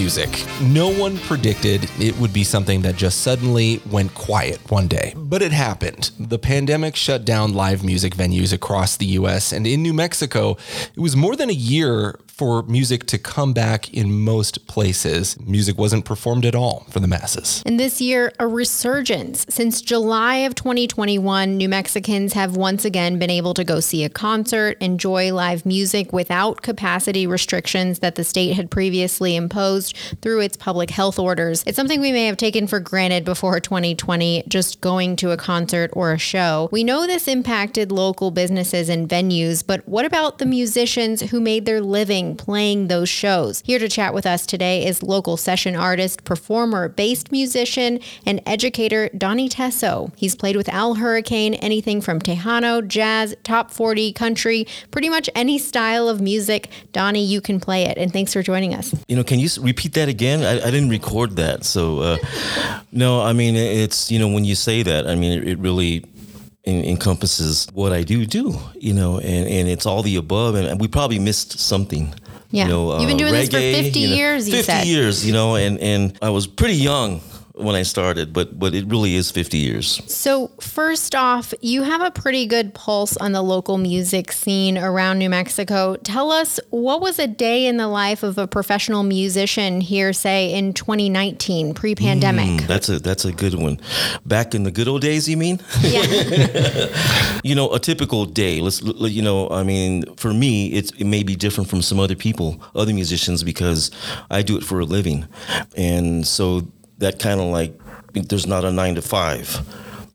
Music. No one predicted it would be something that just suddenly went quiet one day. But it happened. The pandemic shut down live music venues across the US, and in New Mexico, it was more than a year for music to come back in most places. Music wasn't performed at all for the masses. And this year, a resurgence. Since July of 2021, New Mexicans have once again been able to go see a concert, enjoy live music without capacity restrictions that the state had previously imposed through its public health orders. It's something we may have taken for granted before 2020, just going to a concert or a show. We know this impacted local businesses and venues, but what about the musicians who made their living? Playing those shows. Here to chat with us today is local session artist, performer, based musician, and educator Donnie Tesso. He's played with Al Hurricane, anything from Tejano, jazz, top 40, country, pretty much any style of music. Donnie, you can play it. And thanks for joining us. You know, can you repeat that again? I, I didn't record that. So, uh, no, I mean, it's, you know, when you say that, I mean, it, it really encompasses what I do do, you know, and, and it's all the above. And we probably missed something. Yeah. You know, You've been uh, doing reggae, this for 50 you know, years, 50 said. years, you know, and, and I was pretty young when I started, but but it really is 50 years. So first off, you have a pretty good pulse on the local music scene around New Mexico. Tell us what was a day in the life of a professional musician here, say in 2019, pre-pandemic. Mm, that's a that's a good one. Back in the good old days, you mean? Yeah. you know, a typical day. Let's you know, I mean, for me, it's it may be different from some other people, other musicians, because I do it for a living, and so that kind of like there's not a nine to five.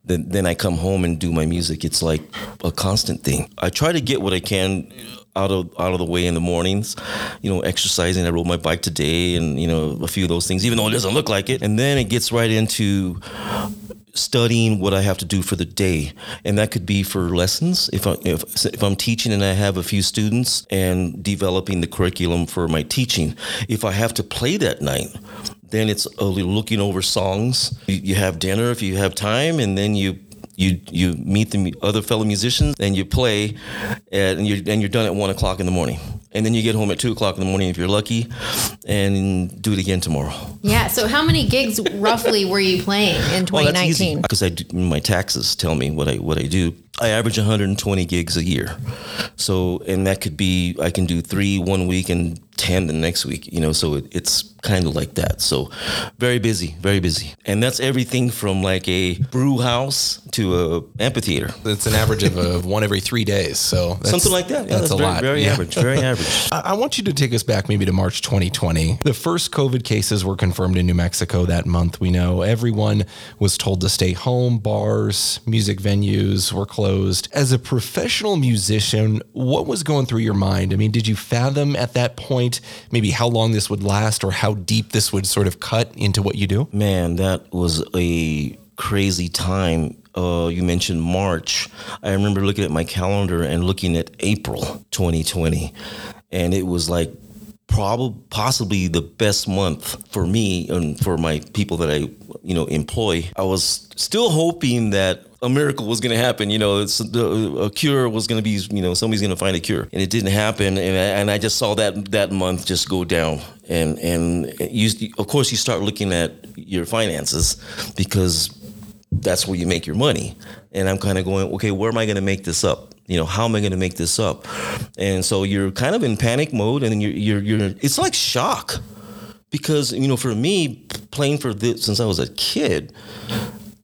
Then then I come home and do my music. It's like a constant thing. I try to get what I can out of out of the way in the mornings. You know, exercising. I rode my bike today, and you know a few of those things, even though it doesn't look like it. And then it gets right into studying what I have to do for the day, and that could be for lessons. If I if, if I'm teaching and I have a few students, and developing the curriculum for my teaching. If I have to play that night, then it's looking over songs. You have dinner if you have time, and then you you you meet the other fellow musicians and you play, and you're and you're done at one o'clock in the morning and then you get home at two o'clock in the morning if you're lucky, and do it again tomorrow. Yeah. So how many gigs roughly were you playing in 2019? Because well, I do, my taxes tell me what I what I do. I average 120 gigs a year. So, and that could be I can do three one week and 10 the next week, you know, so it, it's kind of like that. So, very busy, very busy. And that's everything from like a brew house to a amphitheater. It's an average of, of one every three days. So, something like that. Yeah, that's, that's, a very, lot. Very yeah. average, very average. I, I want you to take us back maybe to March 2020. The first COVID cases were confirmed in New Mexico that month. We know everyone was told to stay home, bars, music venues were closed. As a professional musician, what was going through your mind? I mean, did you fathom at that point maybe how long this would last or how deep this would sort of cut into what you do? Man, that was a crazy time. Uh, you mentioned March. I remember looking at my calendar and looking at April 2020 and it was like probably possibly the best month for me and for my people that I you know employ. I was still hoping that a miracle was going to happen. You know, uh, a cure was going to be you know somebody's going to find a cure, and it didn't happen. And I, and I just saw that that month just go down. And and you of course you start looking at your finances because that's where you make your money. And I'm kind of going, okay, where am I going to make this up? You know, how am I going to make this up? And so you're kind of in panic mode, and you're you're you're. It's like shock, because you know, for me, playing for this since I was a kid,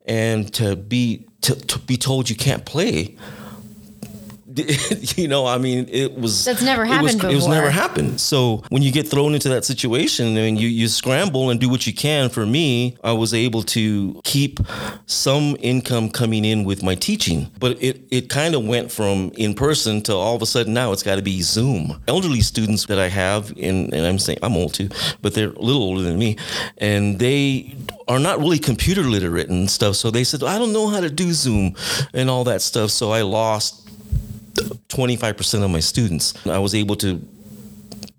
and to be to, to be told you can't play you know, I mean, it was that's never happened. It was, before. it was never happened. So when you get thrown into that situation, I mean, you you scramble and do what you can. For me, I was able to keep some income coming in with my teaching, but it it kind of went from in person to all of a sudden now it's got to be Zoom. Elderly students that I have, in, and I'm saying I'm old too, but they're a little older than me, and they are not really computer literate and stuff. So they said, I don't know how to do Zoom and all that stuff. So I lost 25% of my students. I was able to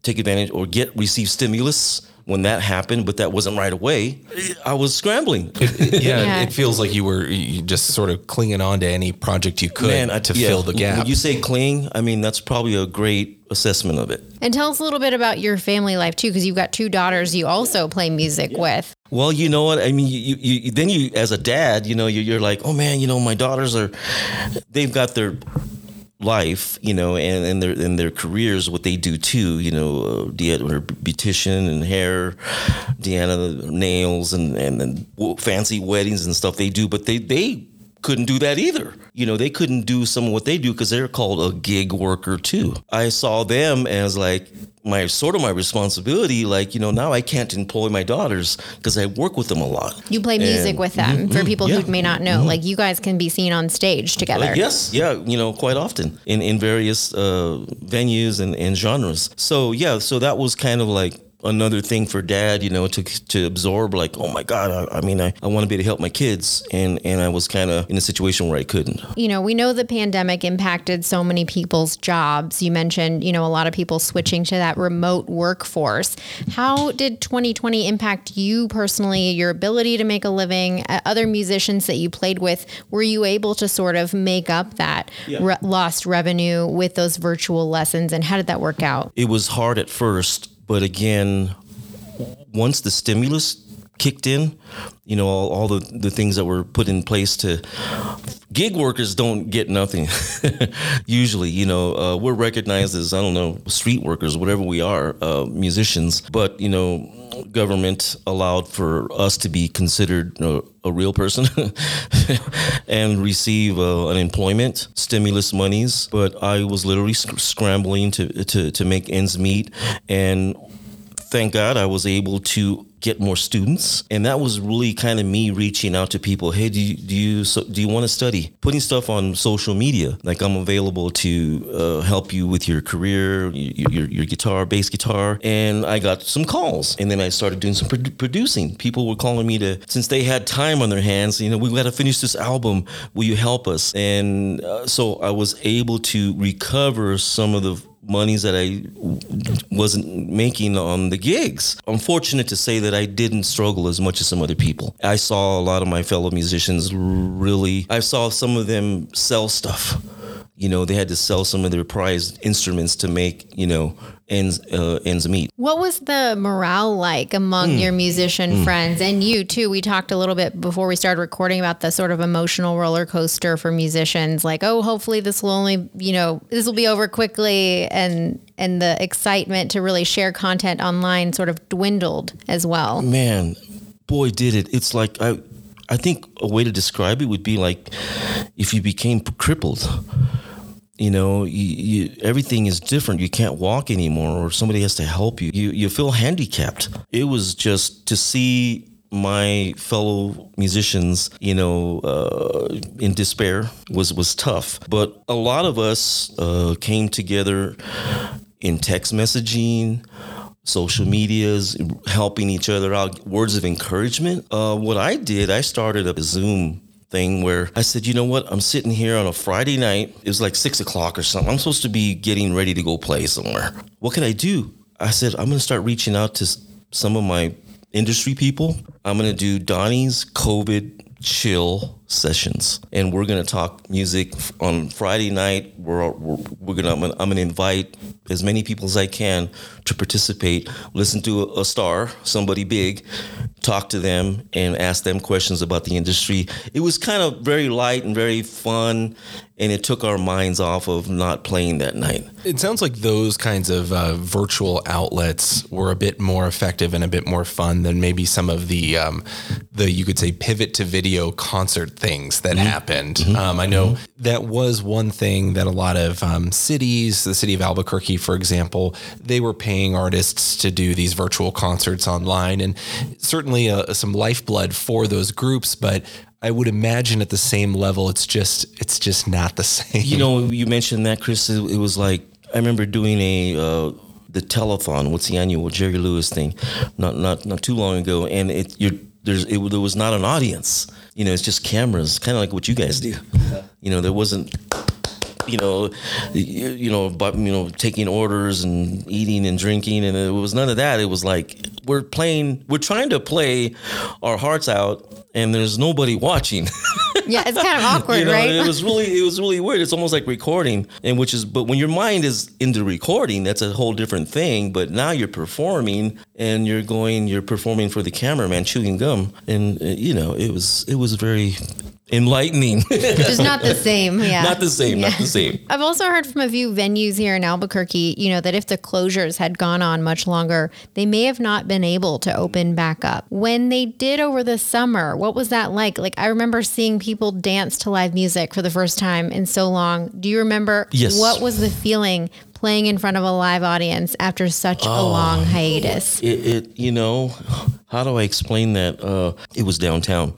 take advantage or get receive stimulus when that happened, but that wasn't right away. I was scrambling. yeah, Yeah. it feels like you were you just sort of clinging on to any project you could I- to yeah, fill the gap. When you say cling, I mean that's probably a great assessment of it. And tell us a little bit about your family life too, because you've got two daughters you also play music with. Well, you know what? I mean, you, you, you then you, as a dad, you know, you're, you're like, oh man, you know, my daughters are, they've got their life, you know, and, and their and their careers, what they do too, you know, uh, her beautician and hair, Deanna nails and and, and fancy weddings and stuff they do, but they they couldn't do that either. You know, they couldn't do some of what they do because they're called a gig worker too. I saw them as like my sort of my responsibility. Like, you know, now I can't employ my daughters because I work with them a lot. You play music And- with them. For people yeah. who may not know, like you guys can be seen on stage together. Uh, yes, yeah, you know, quite often in in various uh, venues and, and genres. So yeah, so that was kind of like another thing for dad, you know, to to absorb. Like, oh my God, I, I mean, I, I want to be able to help my kids, and and I was kind of in a situation where I couldn't. you know, we know the pandemic impacted so many people's jobs. You mentioned, you know, a lot of people switching to that remote workforce. How did 2020 impact you personally, your ability to make a living? Uh, Other musicians that you played with, were you able to sort of make up that re- lost revenue with those virtual lessons? And how did that work out? It was hard at first, but again, once the stimulus kicked in, you know, all, all the, the things that were put in place to gig workers don't get nothing. Usually, you know, uh, we're recognized as, I don't know, street workers, whatever we are, uh, musicians, but, you know, government allowed for us to be considered uh, a real person and receive uh, unemployment stimulus monies. But I was literally sc- scrambling to, to, to make ends meet. And thank God I was able to get more students, and that was really kind of me reaching out to people. Hey, do you do you so, do you want to study? Putting stuff on social media, like I'm available to uh, help you with your career, your, your your guitar, bass guitar, and I got some calls, and then I started doing some produ- producing. People were calling me to since they had time on their hands. You know, we got to finish this album. Will you help us? And uh, so I was able to recover some of the monies that I wasn't making on the gigs. I'm fortunate to say that I didn't struggle as much as some other people. I saw a lot of my fellow musicians really, I saw some of them sell stuff. You know, they had to sell some of their prized instruments to make, you know, ends uh, ends meet. What was the morale like among your musician friends and you too? We talked a little bit before we started recording about the sort of emotional roller coaster for musicians. Like, oh, hopefully this will only, you know, this will be over quickly, and and the excitement to really share content online sort of dwindled as well. Man, boy, did it! It's like I, I think a way to describe it would be like if you became crippled. You know, you, you, everything is different. You can't walk anymore, or somebody has to help you. You you feel handicapped. It was just to see my fellow musicians, you know, uh, in despair was was tough. But a lot of us uh, came together in text messaging, social medias, helping each other out, words of encouragement. Uh, what I did, I started a Zoom thing where I said, you know what, I'm sitting here on a Friday night. It was like six o'clock or something. I'm supposed to be getting ready to go play somewhere. What can I do? I said, I'm going to start reaching out to some of my industry people. I'm going to do Donnie's COVID chill sessions. And we're going to talk music on Friday night. We're we're, we're to I'm going I'm to invite as many people as I can to participate. Listen to a, a star somebody big talk to them and ask them questions about the industry. It was kind of very light and very fun and it took our minds off of not playing that night. It sounds like those kinds of uh, virtual outlets were a bit more effective and a bit more fun than maybe some of the um, the you could say pivot to video concert things that happened. Um, I know that was one thing that a lot of um, cities, the city of Albuquerque, for example, they were paying artists to do these virtual concerts online, and certainly uh, some lifeblood for those groups, but. I would imagine at the same level, it's just it's just not the same. You know, you mentioned that, Chris. It, it was like I remember doing a uh, the telethon. What's the annual Jerry Lewis thing? Not not not too long ago, and it you're there's it, there was not an audience. You know, it's just cameras, kind of like what you guys do. You know, there wasn't. You know, you know, but you know, taking orders and eating and drinking, and it was none of that. It was like we're playing, we're trying to play our hearts out, and there's nobody watching. Yeah, it's kind of awkward, you know, right? it was really, it was really weird. It's almost like recording, and which is, but when your mind is into recording, that's a whole different thing. But now you're performing, and you're going, you're performing for the cameraman, chewing gum, and uh, you know, it was, it was very enlightening. Just not the same. Yeah. not the same, not the same. I've also heard from a few venues here in Albuquerque, you know, that if the closures had gone on much longer, they may have not been able to open back up. When they did over the summer, what was that like? Like, I remember seeing people dance to live music for the first time in so long. Do you remember Yes. what was the feeling playing in front of a live audience after such a oh, long hiatus? it, it you know how do i explain that uh it was downtown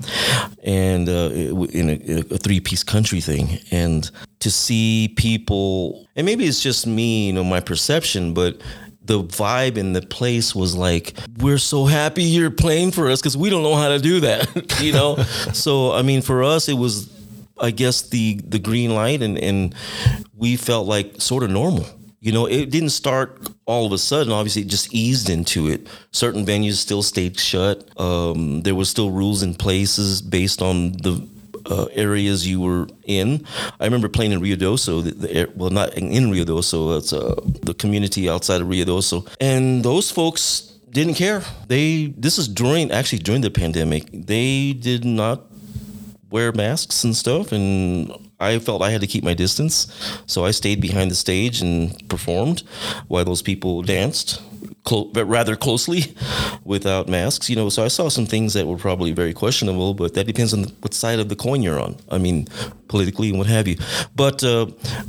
and uh in a, a three-piece country thing and to see people and maybe it's just me you know my perception but the vibe in the place was like we're so happy you're playing for us because we don't know how to do that you know so i mean for us it was I guess the the green light and and we felt like sort of normal. You know, it didn't start all of a sudden. Obviously, it just eased into it. Certain venues still stayed shut. Um, there were still rules in places based on the uh, areas you were in. I remember playing in Ruidoso. The, the, well, not in, in Ruidoso. It's uh, the community outside of Ruidoso, and those folks didn't care. They this is during actually during the pandemic. They did not wear masks and stuff and I felt I had to keep my distance so I stayed behind the stage and performed while those people danced clo- rather closely without masks you know. So I saw some things that were probably very questionable but that depends on what side of the coin you're on. I mean politically and what have you. But uh,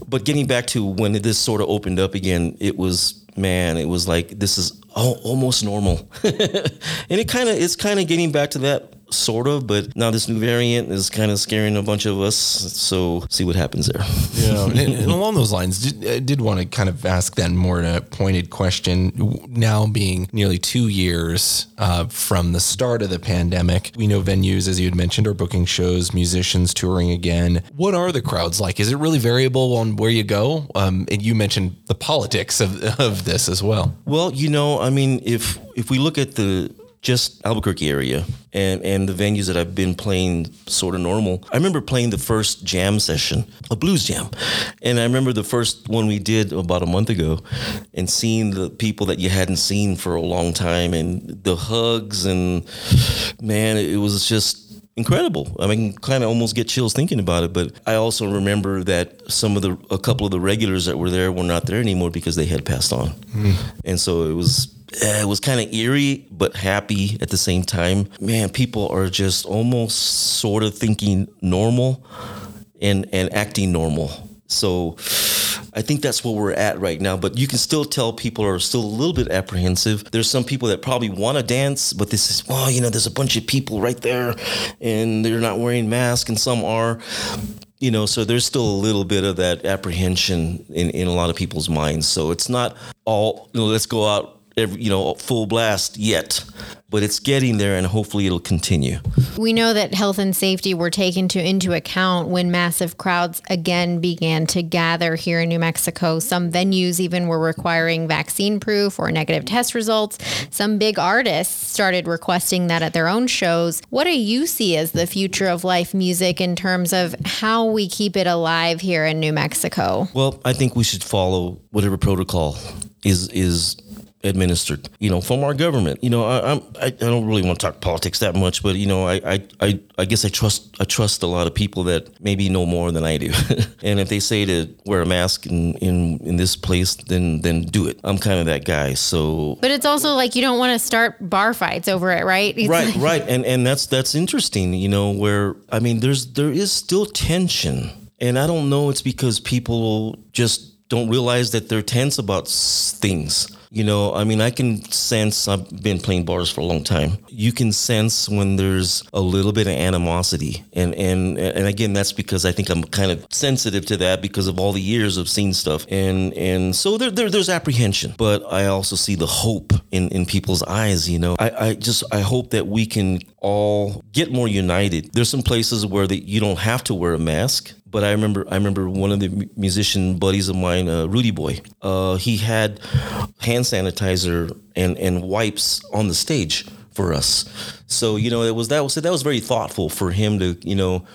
but getting back to when this sort of opened up again it was man it was like this is al- almost normal. And it kind of it's kind of getting back to that sort of but now this new variant is kind of scaring a bunch of us so see what happens there Yeah, and, and along those lines, did, I did want to kind of ask that more pointed question. Now being nearly two years uh, from the start of the pandemic, we know venues, as you had mentioned, are booking shows, musicians touring again. What are the crowds like? Is it really variable on where you go? Um, and you mentioned the politics of, of this as well. Well, you know, I mean, if if we look at the just Albuquerque area and and the venues that I've been playing sort of normal. I remember playing the first jam session, a blues jam. And I remember the first one we did about a month ago and seeing the people that you hadn't seen for a long time and the hugs and man, it was just incredible. I mean, kind of almost get chills thinking about it. But I also remember that some of the, a couple of the regulars that were there were not there anymore because they had passed on, hmm. and so it was. Eh, It was kind of eerie, but happy at the same time. Man, people are just almost sort of thinking normal and, and acting normal. So I think that's where we're at right now. But you can still tell people are still a little bit apprehensive. There's some people that probably want to dance, but this is, well, you know, there's a bunch of people right there and they're not wearing masks, and some are. You know, so there's still a little bit of that apprehension in, in a lot of people's minds. So it's not all, you know, let's go out, every, you know, full blast yet, but it's getting there and hopefully it'll continue. We know that health and safety were taken to into account when massive crowds again began to gather here in New Mexico. Some venues even were requiring vaccine proof or negative test results. Some big artists started requesting that at their own shows. What do you see as the future of life music in terms of how we keep it alive here in New Mexico? Well, I think we should follow whatever protocol is is administered, you know, from our government. You know, I, I'm I, I don't really want to talk politics that much, but you know, I, I I I guess I trust I trust a lot of people that maybe know more than I do, and if they say to wear a mask in in in this place, then then do it. I'm kind of that guy, so. But it's also like you don't want to start bar fights over it, right? It's Right, like- right, and and that's that's interesting. You know, where I mean, there's there is still tension, and I don't know. It's because people just don't realize that they're tense about s- things. You know, I mean, I can sense. I've been playing bars for a long time. You can sense when there's a little bit of animosity, and and and again, that's because I think I'm kind of sensitive to that because of all the years of seeing stuff, and and so there, there there's apprehension, but I also see the hope in in people's eyes. You know, I I just I hope that we can all get more united. There's some places where that you don't have to wear a mask, but I remember I remember one of the musician buddies of mine, uh, Rudy Boy. Uh, he had hand sanitizer and and wipes on the stage for us. So you know it was that was that was very thoughtful for him to you know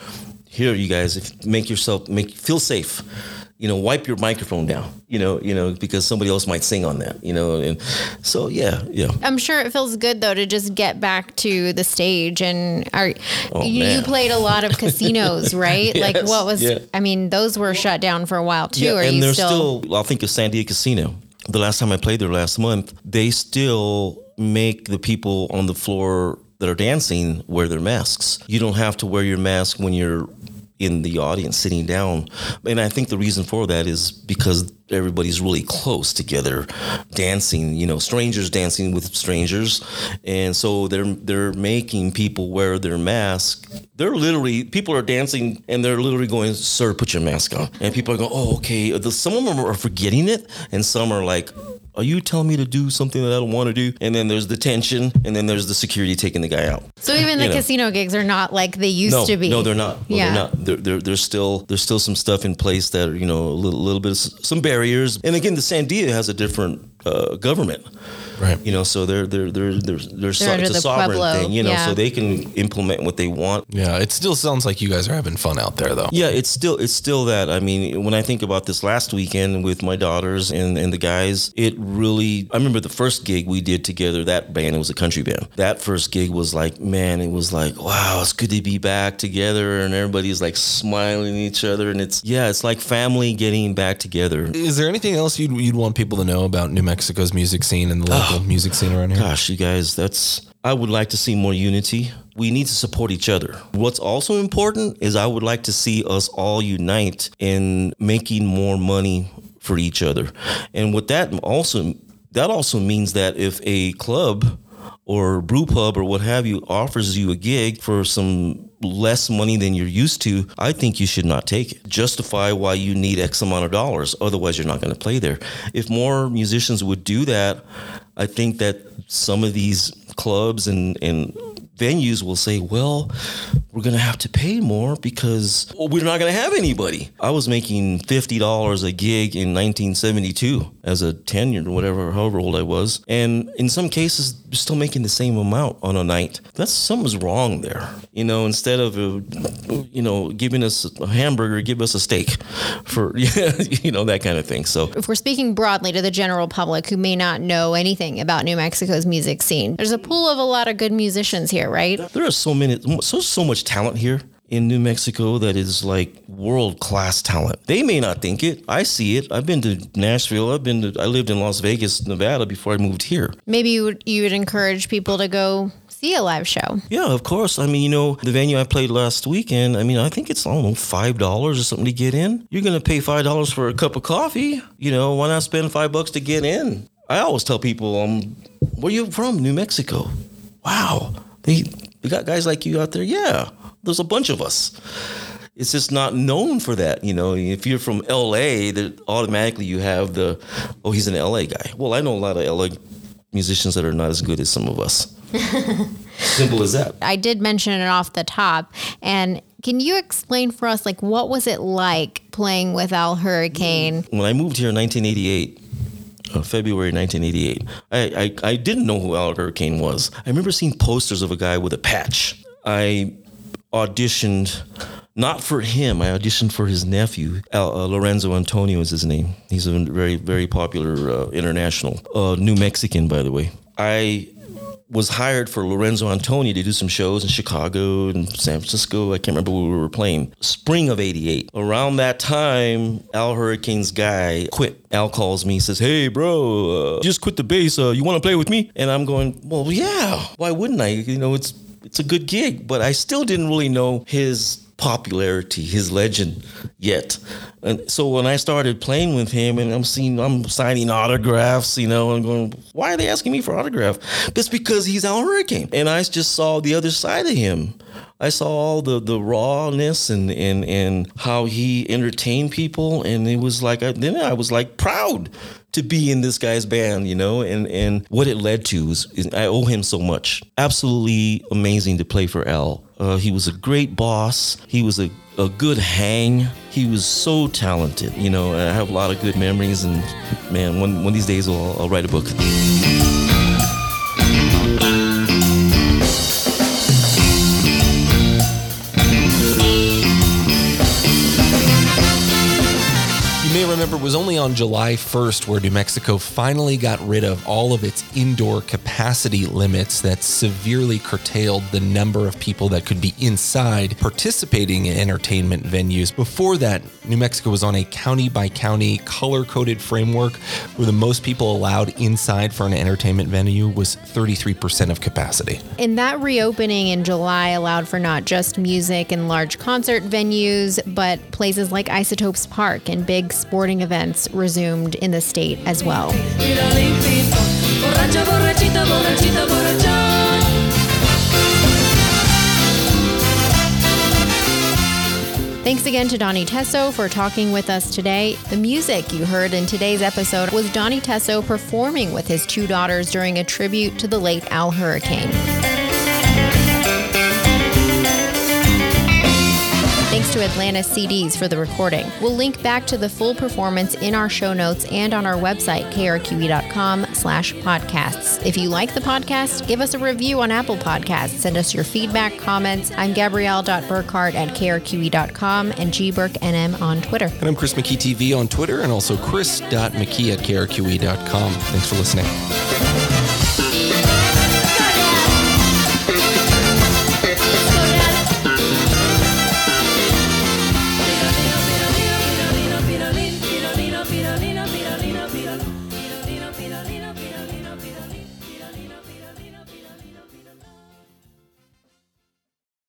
here you guys if make yourself make feel safe you know, wipe your microphone down, you know, you know, because somebody else might sing on that, you know, and so yeah, yeah. I'm sure it feels good though to just get back to the stage and are Oh, you, you played a lot of casinos, right? like what was yeah. I mean, those were shut down for a while too. Yeah, are and still, still, I'll think of Sandia Casino. The last time I played there last month, they still make the people on the floor that are dancing wear their masks. You don't have to wear your mask when you're in the audience sitting down. And I think the reason for that is because everybody's really close together dancing, you know, strangers dancing with strangers. And so they're they're making people wear their mask. They're literally people are dancing and they're literally going, "Sir, put your mask on." And people are going, "Oh, okay." Some of them are forgetting it and some are like are you telling me to do something that I don't want to do? And then there's the tension, and then there's the security taking the guy out. so even the you know. casino gigs are not like they used No, to be. no, they're not. No, Yeah. they're not. There, there, there's still there's still some stuff in place that are you know a little, little bit of some barriers. And again, the Sandia has a different uh, government. Right. You know, so they're they're they're they're, they're, so, under it's a the sovereign Pueblo, thing. You know, yeah. so they can implement what they want. Yeah, it still sounds like you guys are having fun out there, though. Yeah, it's still it's still that. I mean, when I think about this last weekend with my daughters and, and the guys, it really I remember the first gig we did together, that band, it was a country band. That first gig was like, man, it was like, wow, it's good to be back together and everybody's like smiling at each other and it's yeah, it's like family getting back together. Is there anything else you'd, you'd want people to know about New Mexico's music scene and the music scene around here? Gosh, you guys, that's I would like to see more unity. We need to support each other. What's also important is I would like to see us all unite in making more money for each other. And what that also that also means that if a club or brew pub or what have you offers you a gig for some less money than you're used to, I think you should not take it. Justify why you need X amount of dollars. Otherwise, you're not going to play there. If more musicians would do that, I think that some of these clubs and, and venues will say, well, we're going to have to pay more because we're not going to have anybody. I was making $50 a gig in 1972 as a 10 year or whatever, however old I was. And in some cases, still making the same amount on a night. That's something's wrong there. You know, instead of, uh, you know, giving us a hamburger, give us a steak for, you know, that kind of thing. So, if we're speaking broadly to the general public who may not know anything about New Mexico's music scene, there's a pool of a lot of good musicians here, right? there are so many so so much talent here in New Mexico that is like world class talent. They may not think it. I see it. I've been to Nashville. I've been to I lived in Las Vegas, Nevada before I moved here. Maybe you would, you would encourage people to go see a live show. Yeah, of course. I mean, you know, the venue I played last weekend, I mean, I think it's I don't know, five dollars or something to get in. You're gonna pay five dollars for a cup of coffee. You know, why not spend five bucks to get in? I always tell people, um, where you from? New Mexico. Wow. They we got guys like you out there. Yeah. There's a bunch of us. It's just not known for that, you know. If you're from LA, that automatically you have the, oh, he's an LA guy. Well, I know a lot of LA musicians that are not as good as some of us. Simple as that. I did mention it off the top. And can you explain for us, like, what was it like playing with Al Hurricane? when I moved here in 1988, uh, February 1988, I, I, I didn't know who Al Hurricane was. I remember seeing posters of a guy with a patch. I auditioned not for him. I auditioned for his nephew. Al, uh, Lorenzo Antonio is his name. He's a very very popular uh, international, uh, New Mexican by the way. I was hired for Lorenzo Antonio to do some shows in Chicago and San Francisco. I can't remember where we were playing. Spring of 88. Around that time, Al Hurricane's guy quit. Al calls me, says, Hey, bro, uh, just quit the bass. Uh, you want to play with me? And I'm going, Well, yeah. Why wouldn't I? You know, it's it's a good gig, but I still didn't really know his popularity, his legend yet. And so when I started playing with him and I'm seeing I'm signing autographs, you know, I'm going, why are they asking me for autograph? It's because he's Al Hurricane. And I just saw the other side of him. I saw all the the rawness and and and how he entertained people, and it was like I, then I was like proud to be in this guy's band, you know, and and what it led to is, is I owe him so much. Absolutely amazing to play for Al. Uh, he was a great boss. He was a a good hang. He was so talented, you know. I have a lot of good memories, and man, one one of these days I'll, I'll write a book. It was only on July 1st where New Mexico finally got rid of all of its indoor capacity limits that severely curtailed the number of people that could be inside participating in entertainment venues. Before that, New Mexico was on a county by county color coded framework where the most people allowed inside for an entertainment venue was 33% of capacity. And that reopening in July allowed for not just music and large concert venues, but places like Isotopes Park and big sporting sporting events resumed in the state as well. Thanks again to Donnie Tesso for talking with us today. The music you heard in today's episode was Donnie Tesso performing with his two daughters during a tribute to the late Al Hurricane. Thanks to Atlanta CDs for the recording. We'll link back to the full performance in our show notes and on our website, krqe.com slash podcasts. If you like the podcast, give us a review on Apple Podcasts. Send us your feedback, comments. I'm Gabrielle.Burkhart at krqe.com and gburknm on Twitter. And I'm Chris McKee TV on Twitter and also chris.mckee at krqe.com. Thanks for listening.